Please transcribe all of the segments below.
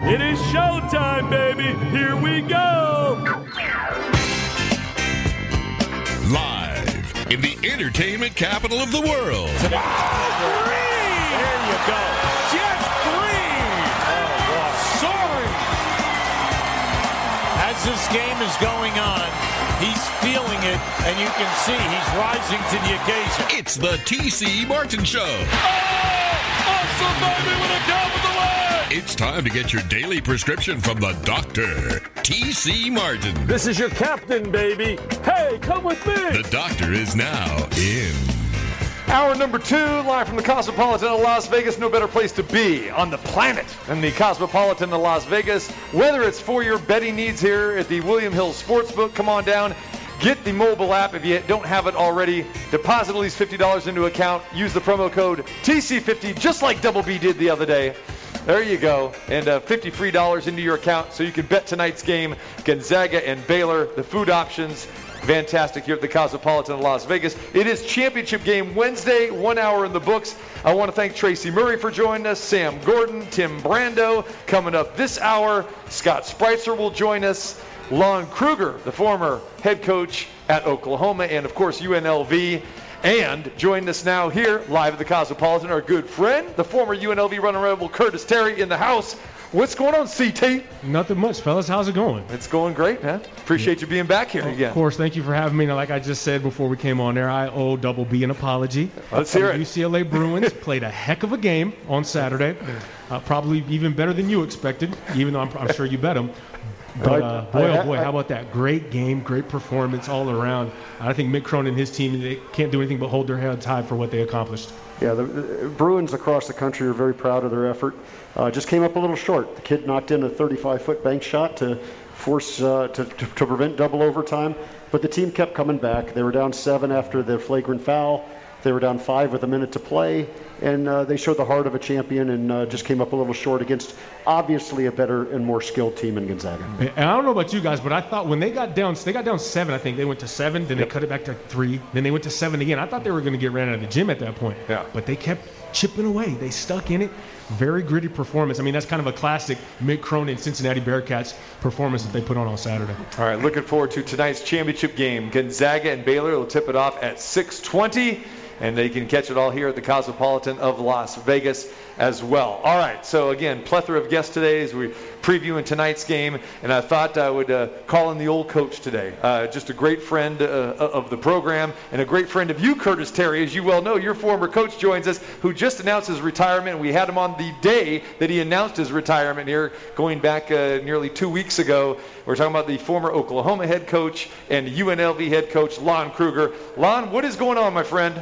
It is showtime, baby. Here we go. Live in the entertainment capital of the world. Green. There you go. Jeff Green. Oh, Soaring. As this game is going on, he's feeling it, and you can see he's rising to the occasion. It's the TC Martin Show. Oh, awesome, baby, with a down with the leg. It's time to get your daily prescription from the doctor, TC Martin. This is your captain, baby. Hey, come with me. The doctor is now in. Hour number two, live from the Cosmopolitan of Las Vegas. No better place to be on the planet than the Cosmopolitan of Las Vegas. Whether it's for your betting needs here at the William Hill Sportsbook, come on down. Get the mobile app if you don't have it already. Deposit at least $50 into account. Use the promo code TC50, just like Double B did the other day. There you go. And uh, 50 free dollars into your account so you can bet tonight's game, Gonzaga and Baylor. The food options, fantastic here at the Cosmopolitan of Las Vegas. It is championship game Wednesday, one hour in the books. I want to thank Tracy Murray for joining us, Sam Gordon, Tim Brando. Coming up this hour, Scott Spreitzer will join us. Lon Kruger, the former head coach at Oklahoma, and of course UNLV. And joining us now here, live at the Cosmopolitan, our good friend, the former UNLV running rebel Curtis Terry in the house. What's going on, CT? Nothing much, fellas. How's it going? It's going great, man. Appreciate you being back here again. Of course, thank you for having me. Now, like I just said before we came on there, I owe Double B an apology. Let's hear it. UCLA Bruins played a heck of a game on Saturday. Uh, probably even better than you expected, even though I'm, I'm sure you bet them. But uh, boy, oh boy, how about that? Great game, great performance all around. I think Mick Cronin and his team they can't do anything but hold their heads high for what they accomplished. Yeah, the, the Bruins across the country are very proud of their effort. Uh, just came up a little short. The kid knocked in a 35-foot bank shot to force uh, to, to, to prevent double overtime, but the team kept coming back. They were down seven after the flagrant foul. They were down five with a minute to play, and uh, they showed the heart of a champion and uh, just came up a little short against obviously a better and more skilled team in Gonzaga. And I don't know about you guys, but I thought when they got down, they got down seven. I think they went to seven, then they cut it back to three, then they went to seven again. I thought they were going to get ran out of the gym at that point. Yeah. But they kept chipping away. They stuck in it. Very gritty performance. I mean, that's kind of a classic Mick Cronin Cincinnati Bearcats performance that they put on on Saturday. All right, looking forward to tonight's championship game. Gonzaga and Baylor will tip it off at 6:20, and they can catch it all here at the Cosmopolitan of Las Vegas as well. All right, so again, plethora of guests today as we're previewing tonight's game, and I thought I would uh, call in the old coach today. Uh, just a great friend uh, of the program and a great friend of you, Curtis Terry. As you well know, your former coach joins us, who just announced his retirement. We had him on the day that he announced his retirement here, going back uh, nearly two weeks ago. We're talking about the former Oklahoma head coach and UNLV head coach, Lon Kruger. Lon, what is going on, my friend?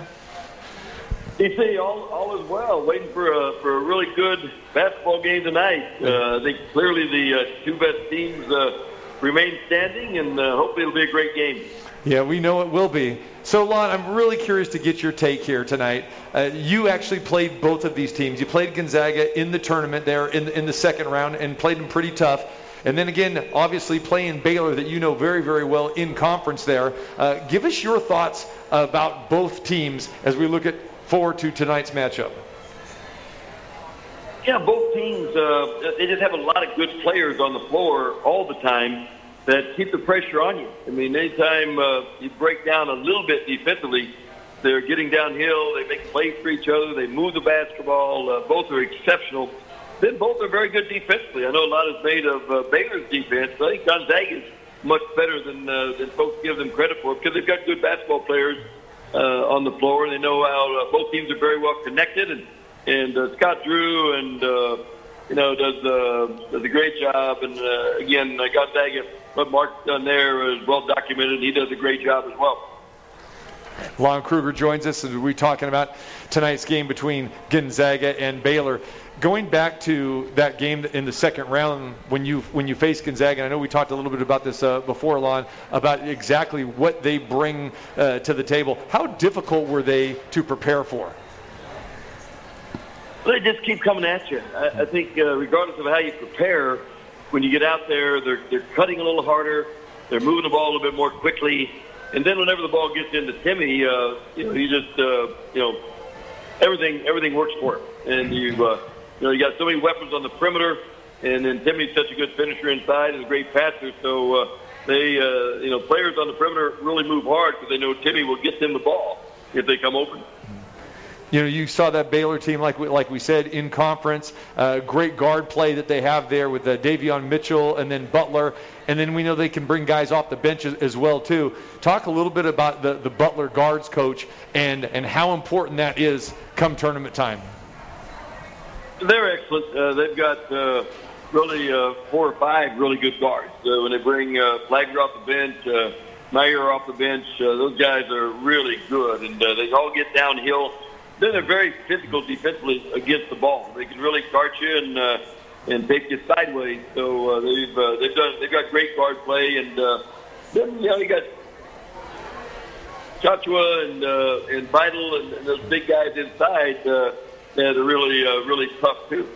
TC, all, all is well. Waiting for a for a really good basketball game tonight. Uh, I think clearly the uh, two best teams uh, remain standing, and uh, hopefully it'll be a great game. Yeah, we know it will be. So, Lon, I'm really curious to get your take here tonight. Uh, you actually played both of these teams. You played Gonzaga in the tournament there in the, in the second round and played them pretty tough. And then again, obviously playing Baylor that you know very, very well in conference there. Uh, give us your thoughts about both teams as we look at forward to tonight's matchup. Yeah, both teams uh, they just have a lot of good players on the floor all the time that keep the pressure on you. I mean, anytime uh, you break down a little bit defensively, they're getting downhill. They make plays for each other. They move the basketball. Uh, both are exceptional. Then both are very good defensively. I know a lot is made of uh, Baylor's defense. But I think Gonzaga is much better than uh, than folks give them credit for because they've got good basketball players on the floor. They know how uh, both teams are very well connected, and and uh, Scott Drew and uh, you know does uh, does a great job. And uh, again, uh, Gonzaga, what Mark's done there is well documented. He does a great job as well. Lon Kruger joins us as we're talking about tonight's game between Gonzaga and Baylor. Going back to that game in the second round when you when you faced Gonzaga, and I know we talked a little bit about this uh, before, Lon, about exactly what they bring uh, to the table. How difficult were they to prepare for? They just keep coming at you. I, I think, uh, regardless of how you prepare, when you get out there, they're they're cutting a little harder. They're moving the ball a little bit more quickly, and then whenever the ball gets into Timme, uh, you know, you just uh, you know everything everything works for him, and you uh, you know you got so many weapons on the perimeter. and then Timme's such a good finisher inside and a great passer. So uh, they, uh, you know, players on the perimeter really move hard because they know Timme will get them the ball if they come open. You know, you saw that Baylor team, like we, like we said, in conference. Uh, great guard play that they have there with uh, Davion Mitchell and then Butler, and then we know they can bring guys off the bench as, as well too. Talk a little bit about the, the Butler guards coach and and how important that is come tournament time. They're excellent. Uh, they've got uh, really uh, four or five really good guards. Uh, when they bring uh, Flagler off the bench, uh, Mayer off the bench, uh, those guys are really good, and uh, they all get downhill then they're very physical defensively against the ball. They can really cart you and uh, and take you sideways. So uh, they've uh, they've done they've got great guard play, and uh, then you know you got Tchatchoua and uh, and Vital and, and those big guys inside uh, that are really uh, really tough too.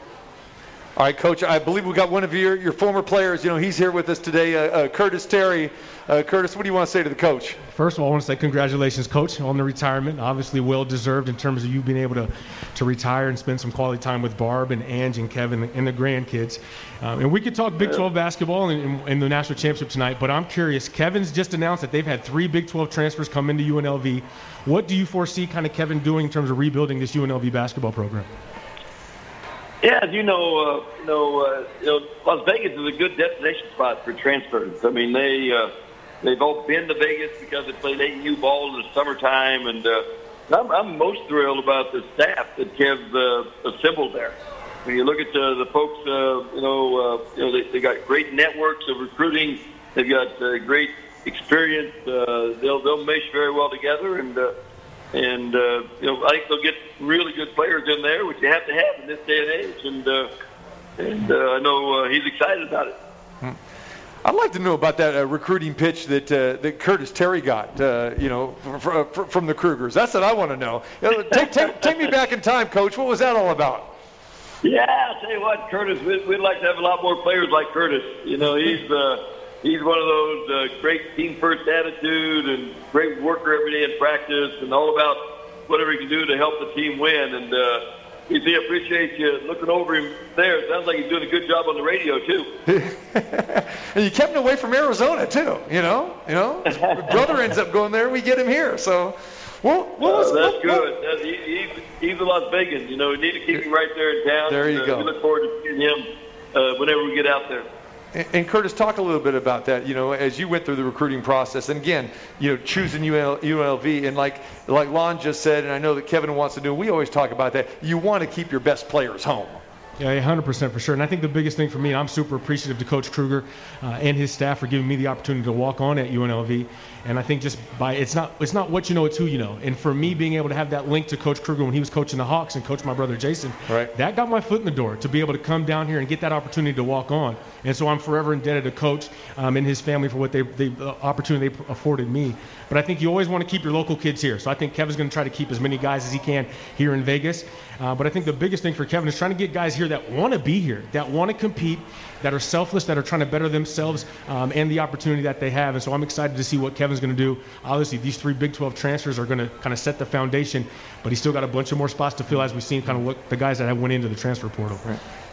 All right, Coach. I believe we got one of your, your former players. You know, he's here with us today, uh, uh, Curtis Terry. Uh, Curtis, what do you want to say to the coach? First of all, I want to say congratulations, Coach, on the retirement. Obviously, well deserved in terms of you being able to, to retire and spend some quality time with Barb and Ange and Kevin and the grandkids. Um, and we could talk Big 12 basketball and, in the national championship tonight, but I'm curious. Kevin's just announced that they've had three Big 12 transfers come into UNLV. What do you foresee kind of Kevin doing in terms of rebuilding this UNLV basketball program? Yeah, as you know, uh, you know, uh, you know, Las Vegas is a good destination spot for transfers. I mean, they uh, they've all been to Vegas because they played AAU ball in the summertime, and uh, I'm, I'm most thrilled about the staff that Kev uh, assembled there. When you look at the, the folks, uh, you know, uh, you know, they, they got great networks of recruiting. They've got uh, great experience. Uh, they'll they'll mesh very well together, and uh, and uh, you know, I think they'll get really good players in there, which you have to have in this day and age. And uh, and uh, I know uh, he's excited about it. I'd like to know about that uh, recruiting pitch that uh, that Curtis Terry got, uh, you know, fr- fr- from the Krugers. That's what I want to know. Know, take, take, take me back in time, Coach. What was that all about? Yeah, I'll tell you what, Curtis, we'd, we'd like to have a lot more players like Curtis. You know, he's uh, he's one of those uh, great team first attitude and great worker every day in practice and all about whatever he can do to help the team win. And uh, he appreciates you looking over him there. It sounds like he's doing a good job on the radio too. and you kept him away from Arizona too. You know, you know, his brother ends up going there. We get him here. So, well, what was, uh, that's what, good. What, That's, he, he's, he's a Las Vegas. You know, we need to keep him right there in town. There you and, go. Uh, we look forward to seeing him uh, whenever we get out there. And, Curtis, talk a little bit about that. You know, as you went through the recruiting process, and again, you know, choosing UNL, UNLV, and like like Lon just said, and I know that Kevin wants to do. We always talk about that. You want to keep your best players home. Yeah, 100% for sure. And I think the biggest thing for me, and I'm super appreciative to Coach Kruger uh, and his staff for giving me the opportunity to walk on at UNLV. And I think just by it's not it's not what you know, it's who you know. And for me, being able to have that link to Coach Kruger when he was coaching the Hawks and coach my brother Jason, Right. that got my foot in the door to be able to come down here and get that opportunity to walk on. And so I'm forever indebted to Coach um, and his family for what they, the opportunity they afforded me. But I think you always want to keep your local kids here. So I think Kevin's going to try to keep as many guys as he can here in Vegas. Uh, but I think the biggest thing for Kevin is trying to get guys here that want to be here, that want to compete, that are selfless, that are trying to better themselves um, and the opportunity that they have. And so I'm excited to see what Kevin's going to do. Obviously, these three Big 12 transfers are going to kind of set the foundation, but he's still got a bunch of more spots to fill as we've seen kind of what the guys that have went into the transfer portal.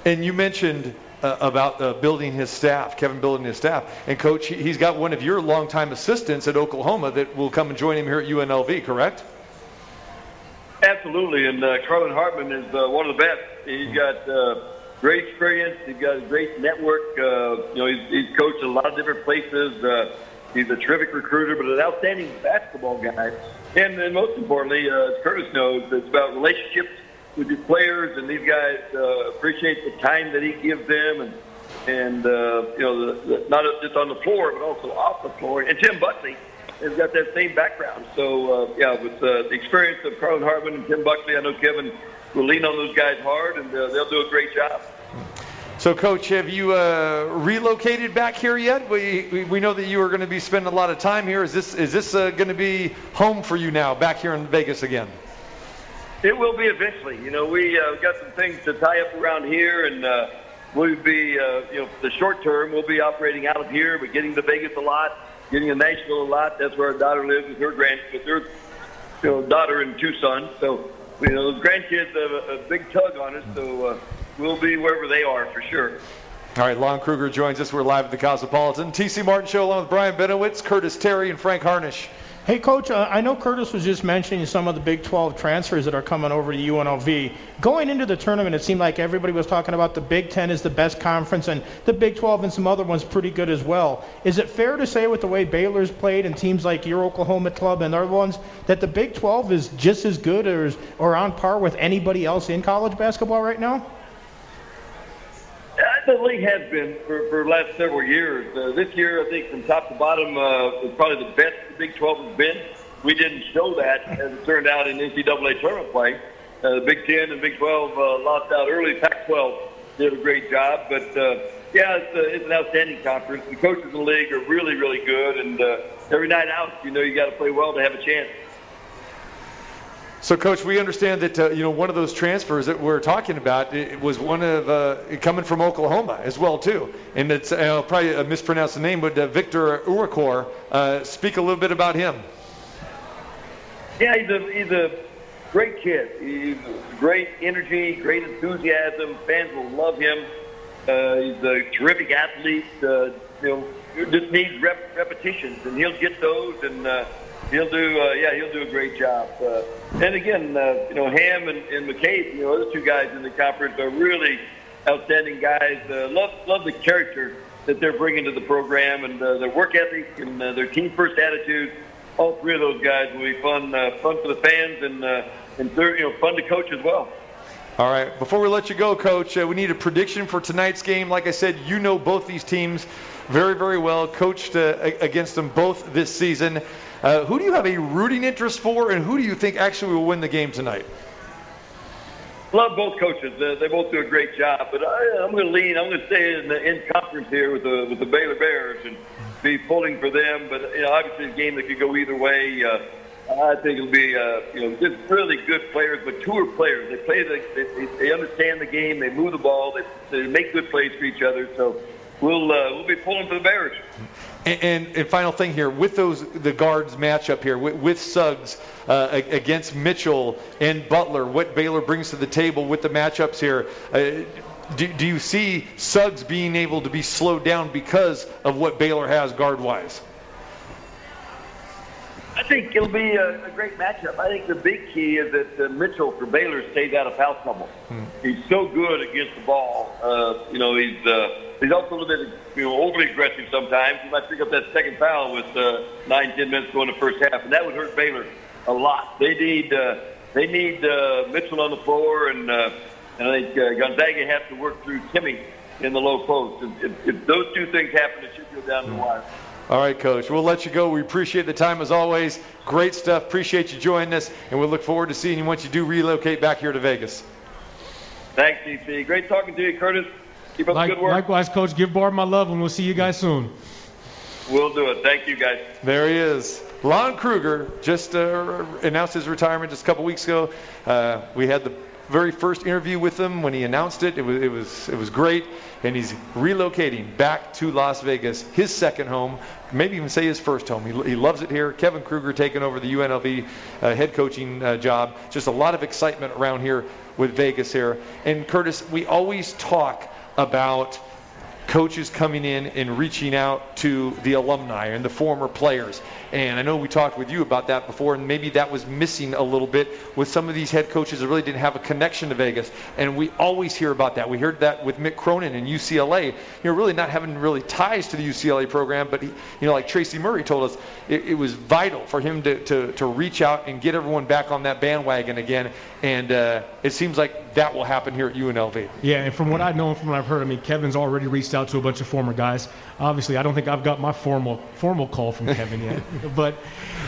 And you mentioned uh, about uh, building his staff, Kevin building his staff. And coach, he- he's got one of your longtime assistants at Oklahoma that will come and join him here at UNLV, correct? Absolutely, and uh, Carlin Hartman is uh, one of the best. He's got uh, great experience. He's got a great network. Uh, you know, he's, he's coached a lot of different places. He's a terrific recruiter, but an outstanding basketball guy. And then most importantly, uh, as Curtis knows, it's about relationships with his players, and these guys uh, appreciate the time that he gives them, and and uh, you know, the, the, not just on the floor, but also off the floor. And Tim Buckley has got that same background. So, uh, yeah, with uh, the experience of Carlin Hartman and Tim Buckley, I know Kevin will lean on those guys hard, and uh, they'll do a great job. So, coach, have you uh, relocated back here yet? We, we we know that you are going to be spending a lot of time here. Is this is this uh, going to be home for you now, back here in Vegas again? It will be eventually. You know, we uh, got some things to tie up around here, and uh, we'll be, uh, you know, the short term, we'll be operating out of here, but getting to Vegas a lot, getting to Nashville a lot. That's where our daughter lives with her grand, with her, you know, daughter and two sons. So, you know, grandkids have a, a big tug on us. So uh, we'll be wherever they are for sure. All right, Lon Kruger joins us. We're live at the Cosmopolitan. TC Martin Show along with Brian Benowitz, Curtis Terry, and Frank Harnish. Hey, Coach, uh, I know Curtis was just mentioning some of the Big 12 transfers that are coming over to UNLV. Going into the tournament, it seemed like everybody was talking about the Big 10 is the best conference and the Big 12 and some other ones pretty good as well. Is it fair to say, with the way Baylor's played and teams like your Oklahoma club and other ones, that the Big 12 is just as good or, or on par with anybody else in college basketball right now? The league has been for, for the last several years. Uh, this year, I think from top to bottom, uh, was probably the best the Big 12 has been. We didn't show that, as it turned out, in NCAA tournament play. Uh, the Big 10 and Big 12 uh, lost out early. Pac-12 did a great job, but uh, yeah, it's, uh, it's an outstanding conference. The coaches in the league are really, really good, and uh, every night out, you know, you got to play well to have a chance. So, Coach, we understand that uh, you know one of those transfers that we're talking about it was one of uh, coming from Oklahoma as well too, and it's uh, probably mispronounced the name, but uh, Victor Iwuakor. Uh, speak a little bit about him. Yeah, he's a he's a great kid. He's great energy, great enthusiasm. Fans will love him. Uh, he's a terrific athlete. You know, just needs rep- repetitions, and he'll get those and. He'll do. Uh, yeah, he'll do a great job. Uh, and again, uh, you know, Hamm and, and McCabe, you know, other two guys in the conference are really outstanding guys. Uh, love love the character that they're bringing to the program and uh, their work ethic and uh, their team first attitude. All three of those guys will be fun, uh, fun for the fans and uh, and you know fun to coach as well. All right. Before we let you go, Coach, uh, we need a prediction for tonight's game. Like I said, you know both these teams very, very well. Coached uh, against them both this season. Uh, who do you have a rooting interest for, and who do you think actually will win the game tonight? Love both coaches. Uh, they both do a great job. But I, I'm going to lean. I'm going to stay in the in conference here with the with the Baylor Bears and be pulling for them. But you know, obviously, a game that could go either way. Uh, I think it'll be, uh, you know, just really good players, mature players. They play, the, they, they understand the game. They move the ball. They, they make good plays for each other. So we'll uh, we'll be pulling for the Bears. And, and, and, final thing here, with those the guards matchup here, with, with Suggs uh, against Mitchell and Butler, what Baylor brings to the table with the matchups here, uh, do, do you see Suggs being able to be slowed down because of what Baylor has guard-wise? I think it'll be a, a, great matchup. I think the big key is that uh, Mitchell for Baylor stays out of foul trouble. Hmm. He's so good against the ball. Uh, you know, he's uh, he's also a little bit you know overly aggressive sometimes. He might pick up that second foul with uh, nine ten minutes going the first half, and that would hurt Baylor a lot. They need uh, they need uh, Mitchell on the floor, and uh, and I think uh, Gonzaga has to work through Timme in the low post. If, if, if those two things happen, it should go down the wire. All right, Coach. We'll let you go. We appreciate the time as always. Great stuff. Appreciate you joining us, and we look forward to seeing you once you do relocate back here to Vegas. Thanks, TC. Great talking to you, Curtis. Keep up like, the good work. Likewise, Coach. Give Barb my love, and we'll see you guys soon. We'll do it. Thank you, guys. There he is. Lon Kruger just uh, announced his retirement just a couple weeks ago. Uh, we had the very first interview with him when he announced it. It was, it was, it was great. And he's relocating back to Las Vegas, his second home, maybe even say his first home. He, he loves it here. Kevin Kruger taking over the UNLV uh, head coaching uh, job. Just a lot of excitement around here with Vegas here. And Curtis, we always talk about coaches coming in and reaching out to the alumni and the former players. And I know we talked with you about that before, and maybe that was missing a little bit with some of these head coaches that really didn't have a connection to Vegas. And we always hear about that. We heard that with Mick Cronin and UCLA, you know, really not having really ties to the UCLA program, but he, you know, like Tracy Murray told us, it, it was vital for him to, to, to reach out and get everyone back on that bandwagon again. And uh, it seems like that will happen here at UNLV. Yeah, and from what I know and from what I've heard, I mean, Kevin's already reached out to a bunch of former guys. Obviously, I don't think I've got my formal formal call from Kevin yet, but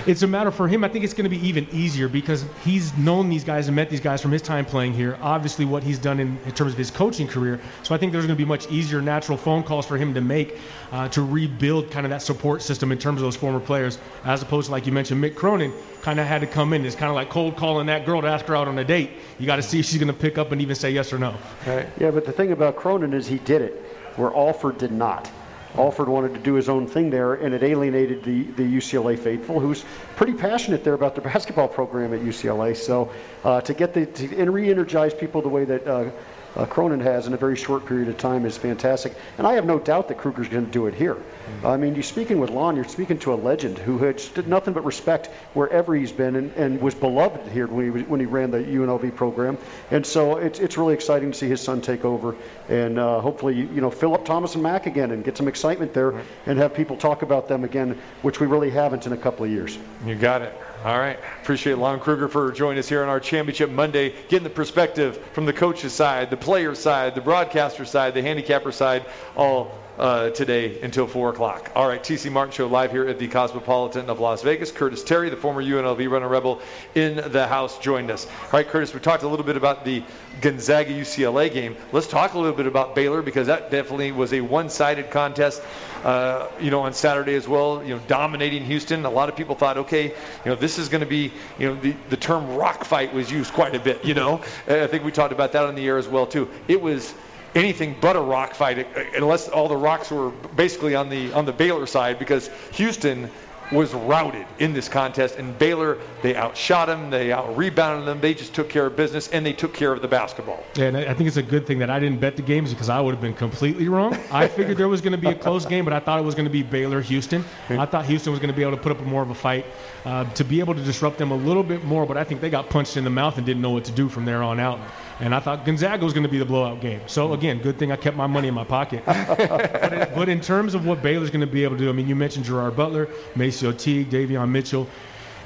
it's a matter for him. I think it's going to be even easier because he's known these guys and met these guys from his time playing here. Obviously, what he's done in, in terms of his coaching career. So I think there's going to be much easier natural phone calls for him to make uh, to rebuild kind of that support system in terms of those former players, as opposed to like you mentioned, Mick Cronin kind of had to come in. It's kind of like cold calling that girl to ask her out on a date. You got to see if she's going to pick up and even say yes or no. Right. Yeah, but the thing about Cronin is he did it, where Alford did not. Alford wanted to do his own thing there, and it alienated the, the UCLA faithful, who's pretty passionate there about the basketball program at UCLA. So uh, to get the to re-energize people the way that uh, uh, Cronin has in a very short period of time is fantastic. And I have no doubt that Kruger's going to do it here. Mm-hmm. I mean, you're speaking with Lon, you're speaking to a legend who had did nothing but respect wherever he's been and, and was beloved here when he, was, when he ran the UNLV program. And so it's, it's really exciting to see his son take over and uh, hopefully, you know, fill up Thomas and Mack again and get some excitement there right. and have people talk about them again, which we really haven't in a couple of years. You got it. All right. Appreciate Lon Kruger for joining us here on our Championship Monday, getting the perspective from the coach's side, the player's side, the broadcaster side, the handicapper side, all uh, today until 4 o'clock. All right, TC Martin Show live here at the Cosmopolitan of Las Vegas. Curtis Terry, the former UNLV runner rebel in the house, joined us. All right, Curtis, we talked a little bit about the Gonzaga UCLA game. Let's talk a little bit about Baylor because that definitely was a one sided contest. Uh, you know, on Saturday as well, you know, dominating Houston. A lot of people thought, okay, you know, this is going to be, you know, the, the term rock fight was used quite a bit, you know. I think we talked about that on the air as well, too. It was anything but a rock fight, unless all the rocks were basically on the on the Baylor side, because Houston was routed in this contest. And Baylor, they outshot them, they out rebounded them, they just took care of business, and they took care of the basketball. Yeah, and I think it's a good thing that I didn't bet the games because I would have been completely wrong. I figured there was going to be a close game, but I thought it was going to be Baylor Houston. I thought Houston was going to be able to put up more of a fight, uh, to be able to disrupt them a little bit more, but I think they got punched in the mouth and didn't know what to do from there on out. And I thought Gonzaga was going to be the blowout game. So again, good thing I kept my money in my pocket. but, in, but, in, terms of what Baylor's going to be able to do, I mean, you mentioned Jared Butler, MaCio Teague, Davion Mitchell.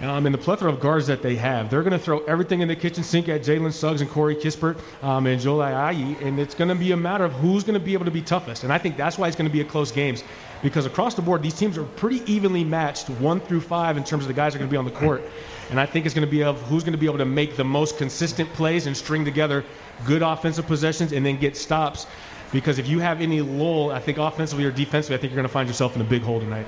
Um, and the plethora of guards that they have, they're going to throw everything in the kitchen sink at Jalen Suggs and Corey Kispert um, and Joel Ayayi, and it's going to be a matter of who's going to be able to be toughest. And I think that's why it's going to be a close games, because across the board, these teams are pretty evenly matched, one through five, in terms of the guys that are going to be on the court. And I think it's going to be of who's going to be able to make the most consistent plays and string together good offensive possessions and then get stops. Because if you have any lull, I think offensively or defensively, I think you're going to find yourself in a big hole tonight.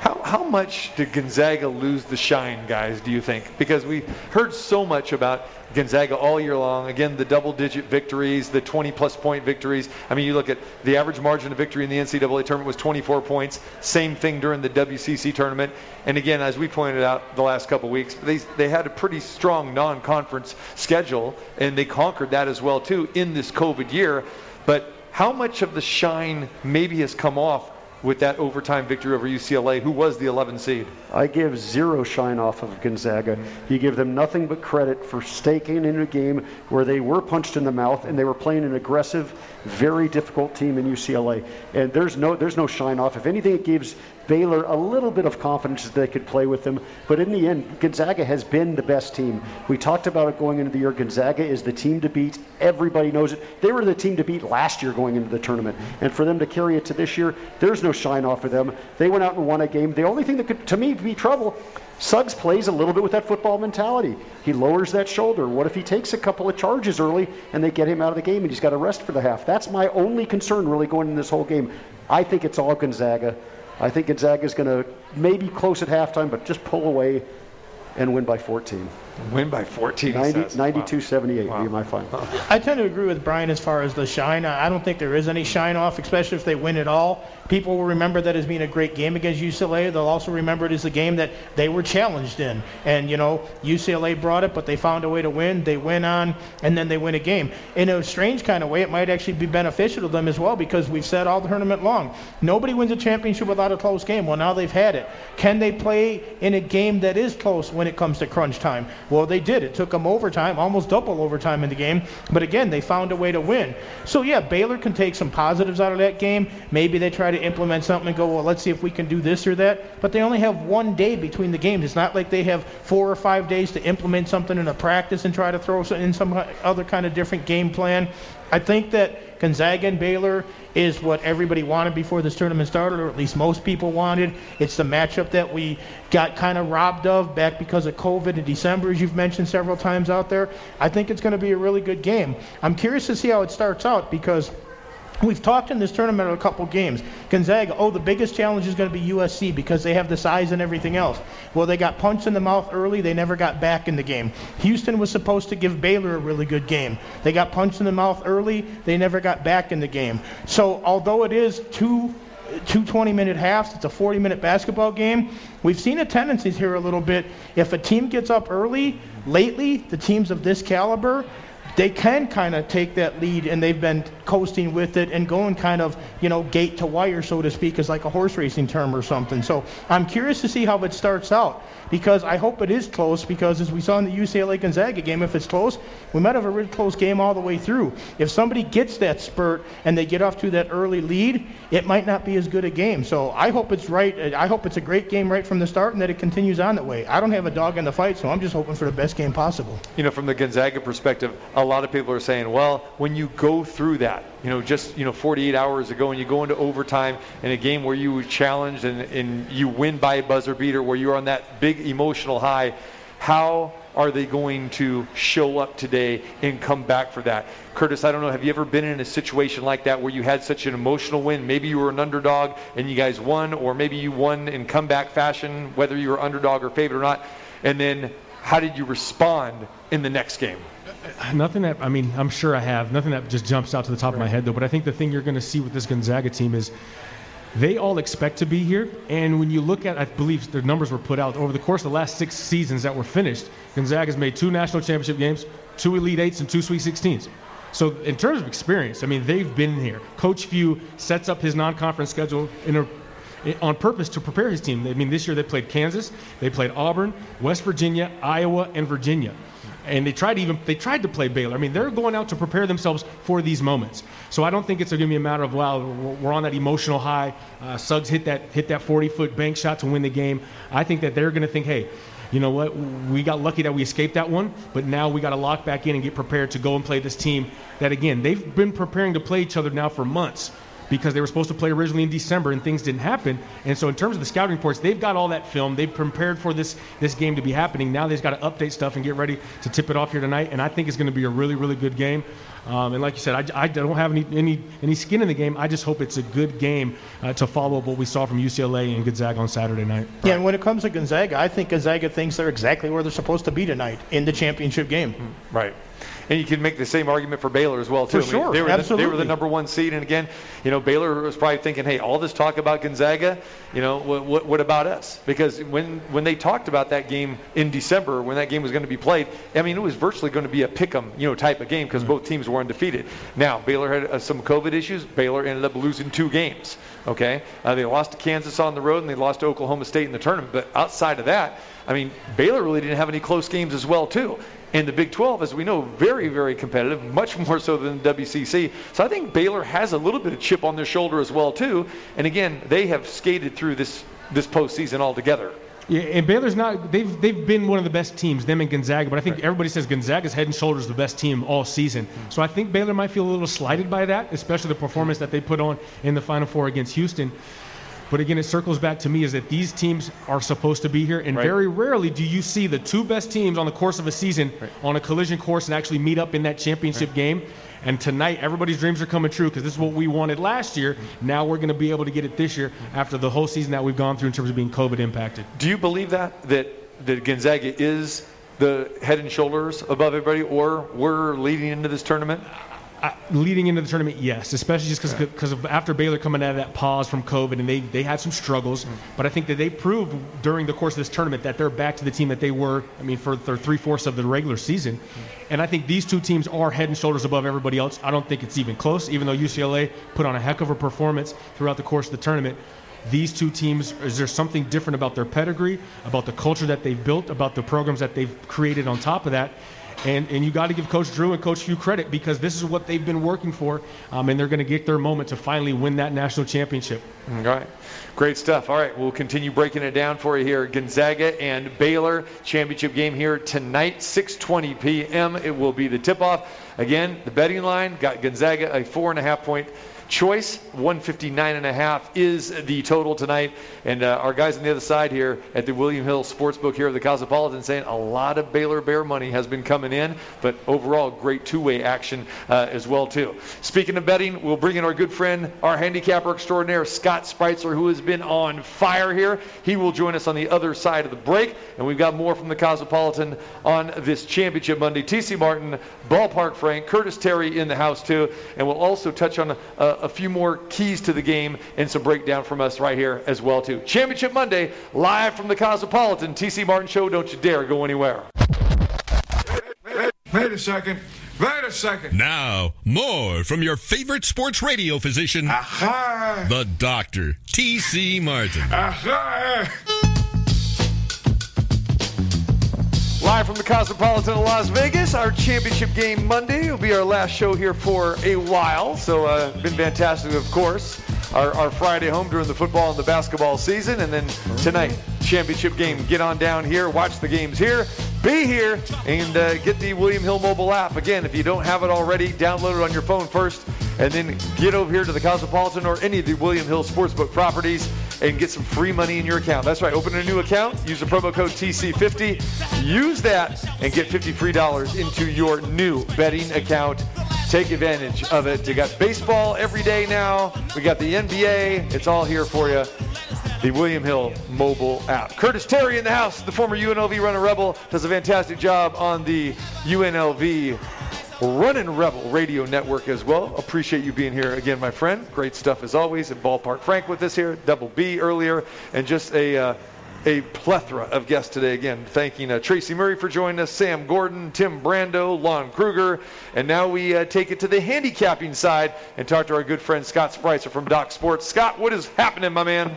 How, how much did Gonzaga lose the shine, guys, do you think? Because we heard so much about Gonzaga all year long. Again, the double digit victories, the 20 plus point victories. I mean, you look at the average margin of victory in the NCAA tournament was 24 points. Same thing during the WCC tournament. And again, as we pointed out the last couple weeks, they, they had a pretty strong non conference schedule, and they conquered that as well, too, in this COVID year. But how much of the shine maybe has come off with that overtime victory over UCLA, who was the 11 seed. I give zero shine off of Gonzaga. You give them nothing but credit for staking in a game where they were punched in the mouth and they were playing an aggressive, very difficult team in UCLA. And there's no there's no shine off. If anything, it gives Baylor a little bit of confidence that they could play with them. But in the end, Gonzaga has been the best team. We talked about it going into the year. Gonzaga is the team to beat. Everybody knows it. They were the team to beat last year going into the tournament. And for them to carry it to this year, there's no shine off of them. They went out and won a game. The only thing that could, to me, be trouble Suggs plays a little bit with that football mentality. He lowers that shoulder. What if he takes a couple of charges early and they get him out of the game and he's got to rest for the half? That's my only concern really going in this whole game. I think it's all Gonzaga. I think Gonzaga is going to maybe close at halftime, but just pull away and win by 14. Win by 14. 90, 92 78 wow. be my final. I tend to agree with Brian as far as the shine. I don't think there is any shine off, especially if they win it all. People will remember that as being a great game against UCLA. They'll also remember it as a game that they were challenged in. And, you know, UCLA brought it, but they found a way to win. They win on, and then they win a game. In a strange kind of way, it might actually be beneficial to them as well because we've said all the tournament long nobody wins a championship without a close game. Well, now they've had it. Can they play in a game that is close when it comes to crunch time? Well, they did. It took them overtime, almost double overtime in the game. But again, they found a way to win. So, yeah, Baylor can take some positives out of that game. Maybe they try to implement something and go, well, let's see if we can do this or that. But they only have one day between the games. It's not like they have four or five days to implement something in a practice and try to throw in some other kind of different game plan. I think that Gonzaga and Baylor is what everybody wanted before this tournament started, or at least most people wanted. It's the matchup that we got kind of robbed of back because of COVID in December, as you've mentioned several times out there. I think it's going to be a really good game. I'm curious to see how it starts out because – We've talked in this tournament a couple games. Gonzaga, oh, the biggest challenge is going to be USC because they have the size and everything else. Well, they got punched in the mouth early. They never got back in the game. Houston was supposed to give Baylor a really good game. They got punched in the mouth early. They never got back in the game. So, although it is two two 20 minute halves. It's a 40 minute basketball game. We've seen a tendency here a little bit. If a team gets up early, lately, the teams of this caliber, they can kind of take that lead and they've been coasting with it and going kind of, you know, gate to wire, so to speak, is like a horse racing term or something. So I'm curious to see how it starts out because I hope it is close because as we saw in the UCLA Gonzaga game, if it's close, we might have a really close game all the way through. If somebody gets that spurt and they get off to that early lead, it might not be as good a game. So I hope it's right. I hope it's a great game right from the start and that it continues on that way. I don't have a dog in the fight, so I'm just hoping for the best game possible. You know, from the Gonzaga perspective, a lot of people are saying, well, when you go through that, you know, just you know, 48 hours ago, and you go into overtime in a game where you were challenged and, and you win by a buzzer beater, where you're on that big emotional high, how are they going to show up today and come back for that? Curtis, I don't know, have you ever been in a situation like that where you had such an emotional win? Maybe you were an underdog and you guys won, or maybe you won in comeback fashion, whether you were underdog or favorite or not, and then how did you respond in the next game? Nothing that I mean, I'm sure I have. Nothing that just jumps out to the top right. of my head though. But I think the thing you're going to see with this Gonzaga team is they all expect to be here. And when you look at, I believe the numbers were put out over the course of the last six seasons that were finished. Gonzaga's made two national championship games, two Elite Eights, and two Sweet 16s. So in terms of experience, I mean, they've been here. Coach Few sets up his non-conference schedule in a on purpose to prepare his team. I mean, this year they played Kansas, they played Auburn, West Virginia, Iowa, and Virginia. And they tried to even they tried to play Baylor. I mean, they're going out to prepare themselves for these moments. So I don't think it's going to be a matter of wow, we're on that emotional high. Uh, Suggs hit that hit that 40 foot bank shot to win the game. I think that they're going to think, hey, you know what? We got lucky that we escaped that one, but now we got to lock back in and get prepared to go and play this team that, again, they've been preparing to play each other now for months because they were supposed to play originally in December and things didn't happen. And so in terms of the scouting reports, they've got all that film. They've prepared for this this game to be happening. Now they've got to update stuff and get ready to tip it off here tonight. And I think it's going to be a really really good game. Um, and like you said, I, I, don't have any, any any skin in the game. I just hope it's a good game uh, to follow up what we saw from UCLA and Gonzaga on Saturday night. Yeah, and when it comes to Gonzaga, I think Gonzaga thinks they're exactly where they're supposed to be tonight in the championship game. Right. And you can make the same argument for Baylor as well too. For sure, I mean, they, were absolutely. The, they were the number one seed, and again, you know, Baylor was probably thinking, hey, all this talk about Gonzaga, you know, what, what, what about us? Because when when they talked about that game in December, when that game was going to be played, I mean, it was virtually going to be a pick 'em, you know, type of game because mm-hmm. both teams were undefeated. Now Baylor had uh, some COVID issues. Baylor ended up losing two games. Okay, uh, they lost to Kansas on the road and they lost to Oklahoma State in the tournament. But outside of that, I mean, Baylor really didn't have any close games as well too. And the Big 12, as we know, very, very competitive, much more so than the WCC. So I think Baylor has a little bit of chip on their shoulder as well too. And again, they have skated through this this postseason altogether. Yeah, and Baylor's not. They've they've been one of the best teams, them and Gonzaga. But I think right. everybody says Gonzaga's head and shoulders the best team all season. Mm-hmm. So I think Baylor might feel a little slighted by that, especially the performance that they put on in the Final Four against Houston. But again, it circles back to me is that these teams are supposed to be here, and right. very rarely do you see the two best teams on the course of a season right. on a collision course and actually meet up in that championship right. game. And tonight, everybody's dreams are coming true because this is what we wanted last year. Now we're going to be able to get it this year after the whole season that we've gone through in terms of being COVID impacted. Do you believe that that that Gonzaga is the head and shoulders above everybody, or we're leading into this tournament? Leading into the tournament, yes, especially just because because of after Baylor coming out of that pause from COVID and they they had some struggles, mm-hmm. but I think that they proved during the course of this tournament that they're back to the team that they were. I mean, for their three fourths of the regular season, mm-hmm. and I think these two teams are head and shoulders above everybody else. I don't think it's even close, even though UCLA put on a heck of a performance throughout the course of the tournament these two teams is there something different about their pedigree about the culture that they've built about the programs that they've created on top of that and, and you got to give Coach Drew and Coach Few credit because this is what they've been working for, um, and they're going to get their moment to finally win that national championship. All right. Great stuff. All right, we'll continue breaking it down for you here. Gonzaga and Baylor championship game here tonight, 6:20 p.m. It will be the tip-off. Again, the betting line got Gonzaga a four and a half point choice. 159 and a half is the total tonight. And uh, our guys on the other side here at the William Hill Sportsbook here at the Cosmopolitan saying a lot of Baylor Bear money has been coming in, but overall great two-way action uh, as well too. Speaking of betting, we'll bring in our good friend, our handicapper extraordinaire, Scott Spreitzer, who has been on fire here. He will join us on the other side of the break, and we've got more from the Cosmopolitan on this championship Monday. TC Martin, Ballpark Frank, Curtis Terry in the house too, and we'll also touch on a, a few more keys to the game and some breakdown from us right here as well too. Championship Monday, live from the Cosmopolitan. TC Martin Show. Don't you dare go anywhere. Wait a second. Wait a second. Now, more from your favorite sports radio physician, Aha. the doctor, T.C. Martin. Aha. Live from the Cosmopolitan of Las Vegas, our championship game Monday will be our last show here for a while. So, uh, been fantastic, of course. Our, our Friday home during the football and the basketball season, and then tonight championship game. Get on down here, watch the games here, be here, and uh, get the William Hill mobile app. Again, if you don't have it already, download it on your phone first, and then get over here to the Cosmopolitan or any of the William Hill Sportsbook properties and get some free money in your account. That's right. Open a new account, use the promo code TC50, use that, and get 50 free dollars into your new betting account. Take advantage of it. You got baseball every day now. We got the NBA. It's all here for you. The William Hill mobile app. Curtis Terry in the house, the former UNLV runner rebel, does a fantastic job on the UNLV Running Rebel radio network as well. Appreciate you being here again, my friend. Great stuff as always. And Ballpark Frank with us here, Double B earlier, and just a uh, a plethora of guests today. Again, thanking uh, Tracy Murray for joining us, Sam Gordon, Tim Brando, Lon Kruger, and now we uh, take it to the handicapping side and talk to our good friend Scott Spreitzer from Doc's Sports. Scott, what is happening, my man?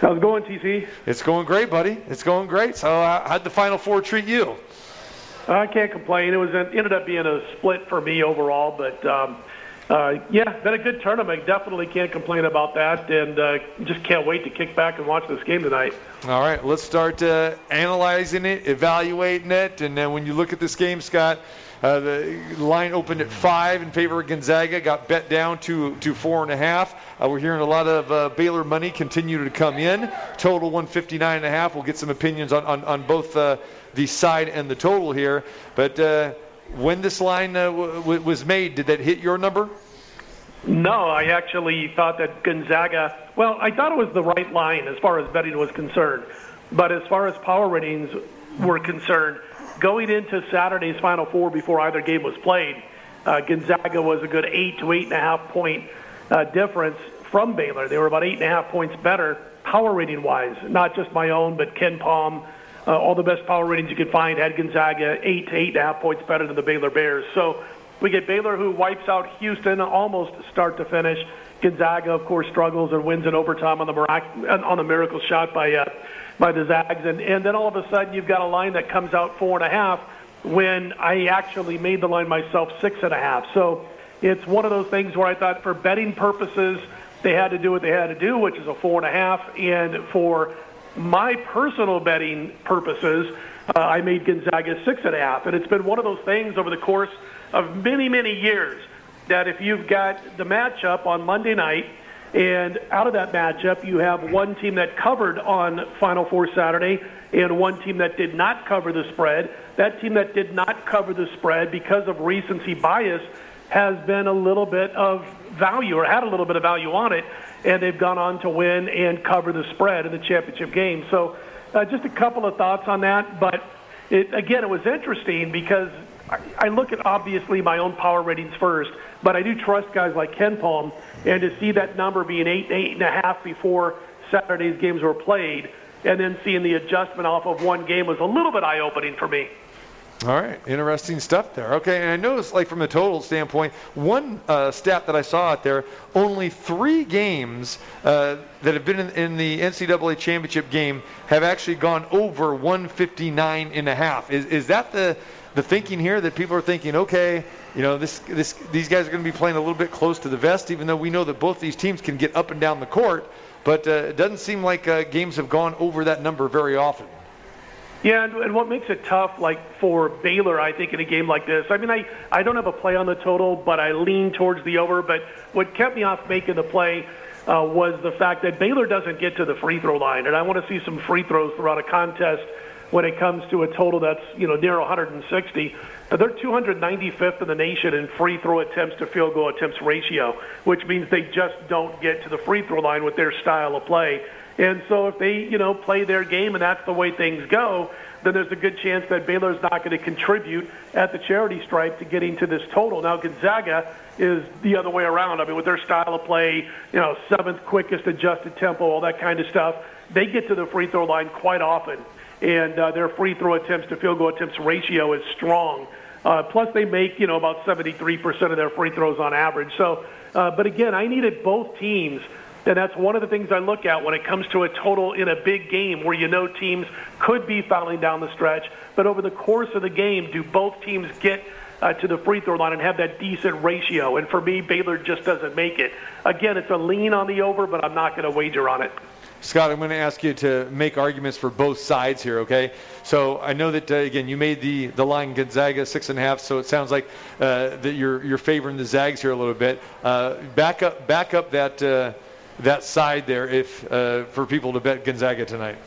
How's it going, TC? It's going great, buddy. It's going great. So, uh, how'd the Final Four treat you? I can't complain. It was it ended up being a split for me overall, but um, uh, yeah, been a good tournament. Definitely can't complain about that, and uh, just can't wait to kick back and watch this game tonight. All right, let's start uh, analyzing it, evaluating it, and then when you look at this game, Scott, uh, the line opened at five in favor of Gonzaga, got bet down to to four and a half. Uh, we're hearing a lot of uh, Baylor money continue to come in. Total 159 and a half. We'll get some opinions on on, on both uh, the side and the total here. But uh, when this line uh, w- was made, did that hit your number? No, I actually thought that Gonzaga. Well, I thought it was the right line as far as betting was concerned, but as far as power ratings were concerned, going into Saturday's Final Four before either game was played, uh, Gonzaga was a good eight to eight and a half point uh, difference from Baylor. They were about eight and a half points better power rating wise, not just my own, but KenPom. Uh, all the best power ratings you could find had Gonzaga eight to eight and a half points better than the Baylor Bears. So we get Baylor who wipes out Houston almost start to finish. Gonzaga, of course, struggles and wins in overtime on the mirac- on the miracle shot by uh, by the Zags, and and then all of a sudden you've got a line that comes out four and a half when I actually made the line myself six and a half. So it's one of those things where I thought for betting purposes they had to do what they had to do, which is a four and a half, and for my personal betting purposes, uh, I made Gonzaga six and a half, and it's been one of those things over the course of many, many years that if you've got the matchup on Monday night, and out of that matchup, you have one team that covered on Final Four Saturday and one team that did not cover the spread. That team that did not cover the spread because of recency bias has been a little bit of value or had a little bit of value on it, and they've gone on to win and cover the spread in the championship game. So, uh, just a couple of thoughts on that. But it, again, it was interesting because I, I look at obviously my own power ratings first, but I do trust guys like KenPom, and to see that number being eight, eight and a half before Saturday's games were played, and then seeing the adjustment off of one game was a little bit eye-opening for me. All right, interesting stuff there. Okay, and I noticed, like from a total standpoint, one uh, stat that I saw out there: only three games uh, that have been in, in, the NCAA championship game have actually gone over 159 and a half. Is is that the the thinking here that people are thinking? Okay, you know, this this these guys are going to be playing a little bit close to the vest, even though we know that both these teams can get up and down the court. But uh, it doesn't seem like uh, games have gone over that number very often. Yeah, and, and what makes it tough, like for Baylor, I think in a game like this. I mean, I I don't have a play on the total, but I lean towards the over. But what kept me off making the play uh, was the fact that Baylor doesn't get to the free throw line, and I want to see some free throws throughout a contest when it comes to a total that's you know near 160. Uh, they're 295th in the nation in free throw attempts to field goal attempts ratio, which means they just don't get to the free throw line with their style of play. And so if they, you know, play their game and that's the way things go, then there's a good chance that Baylor's not going to contribute at the charity stripe to getting to this total. Now Gonzaga is the other way around. I mean, with their style of play, you know, seventh quickest adjusted tempo, all that kind of stuff, they get to the free throw line quite often, and uh, their free throw attempts to field goal attempts ratio is strong. Uh, plus, they make you know about 73% of their free throws on average. So, uh, but again, I needed both teams, and that's one of the things I look at when it comes to a total in a big game where you know teams could be fouling down the stretch. But over the course of the game, do both teams get uh, to the free throw line and have that decent ratio? And for me, Baylor just doesn't make it. Again, it's a lean on the over, but I'm not going to wager on it. Scott, I'm going to ask you to make arguments for both sides here, okay? So I know that uh, again you made the the line Gonzaga six and a half, so it sounds like uh, that you're you're favoring the Zags here a little bit. Uh, back up back up that uh, that side there if uh, for people to bet Gonzaga tonight.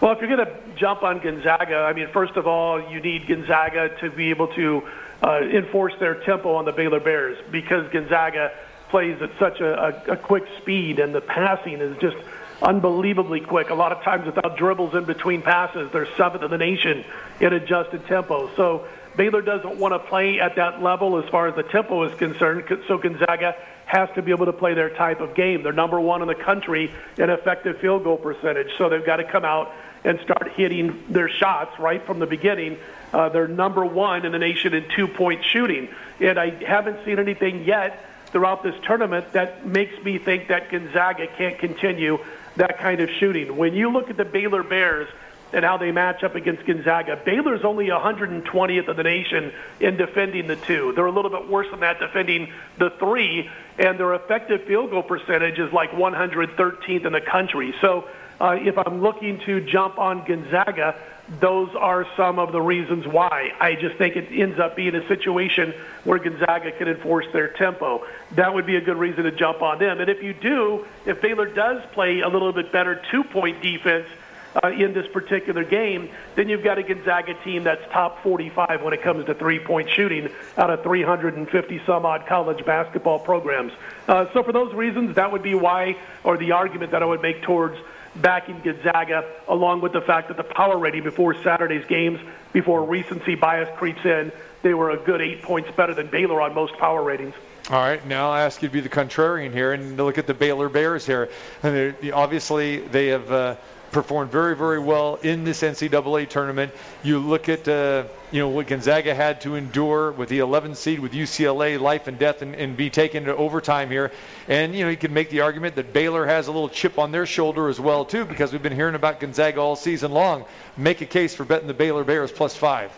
Well, if you're going to jump on Gonzaga, I mean, first of all, you need Gonzaga to be able to uh, enforce their tempo on the Baylor Bears because Gonzaga plays at such a, a, a quick speed and the passing is just unbelievably quick. A lot of times without dribbles in between passes, they're seventh in the nation in adjusted tempo. So Baylor doesn't want to play at that level as far as the tempo is concerned. So Gonzaga has to be able to play their type of game. They're number one in the country in effective field goal percentage. So they've got to come out and start hitting their shots right from the beginning. Uh, they're number one in the nation in two point shooting. And I haven't seen anything yet throughout this tournament that makes me think that Gonzaga can't continue that kind of shooting. When you look at the Baylor Bears and how they match up against Gonzaga, Baylor's only 120th of the nation in defending the two. They're a little bit worse than that defending the three, and their effective field goal percentage is like 113th in the country. So uh, if I'm looking to jump on Gonzaga, those are some of the reasons why. I just think it ends up being a situation where Gonzaga can enforce their tempo. That would be a good reason to jump on them. And if you do, if Baylor does play a little bit better two point defense uh, in this particular game, then you've got a Gonzaga team that's top 45 when it comes to three point shooting out of 350 some odd college basketball programs. Uh, so for those reasons, that would be why, or the argument that I would make towards backing Gonzaga, along with the fact that the power rating before Saturday's games, before recency bias creeps in, they were a good eight points better than Baylor on most power ratings. All right, now I'll ask you to be the contrarian here and look at the Baylor Bears here. And obviously, they have. Uh, performed very, very well in this NCAA tournament. You look at, uh, you know, what Gonzaga had to endure with the 11 seed with UCLA, life and death, and, and be taken to overtime here. And, you know, you can make the argument that Baylor has a little chip on their shoulder as well, too, because we've been hearing about Gonzaga all season long. Make a case for betting the Baylor Bears plus five.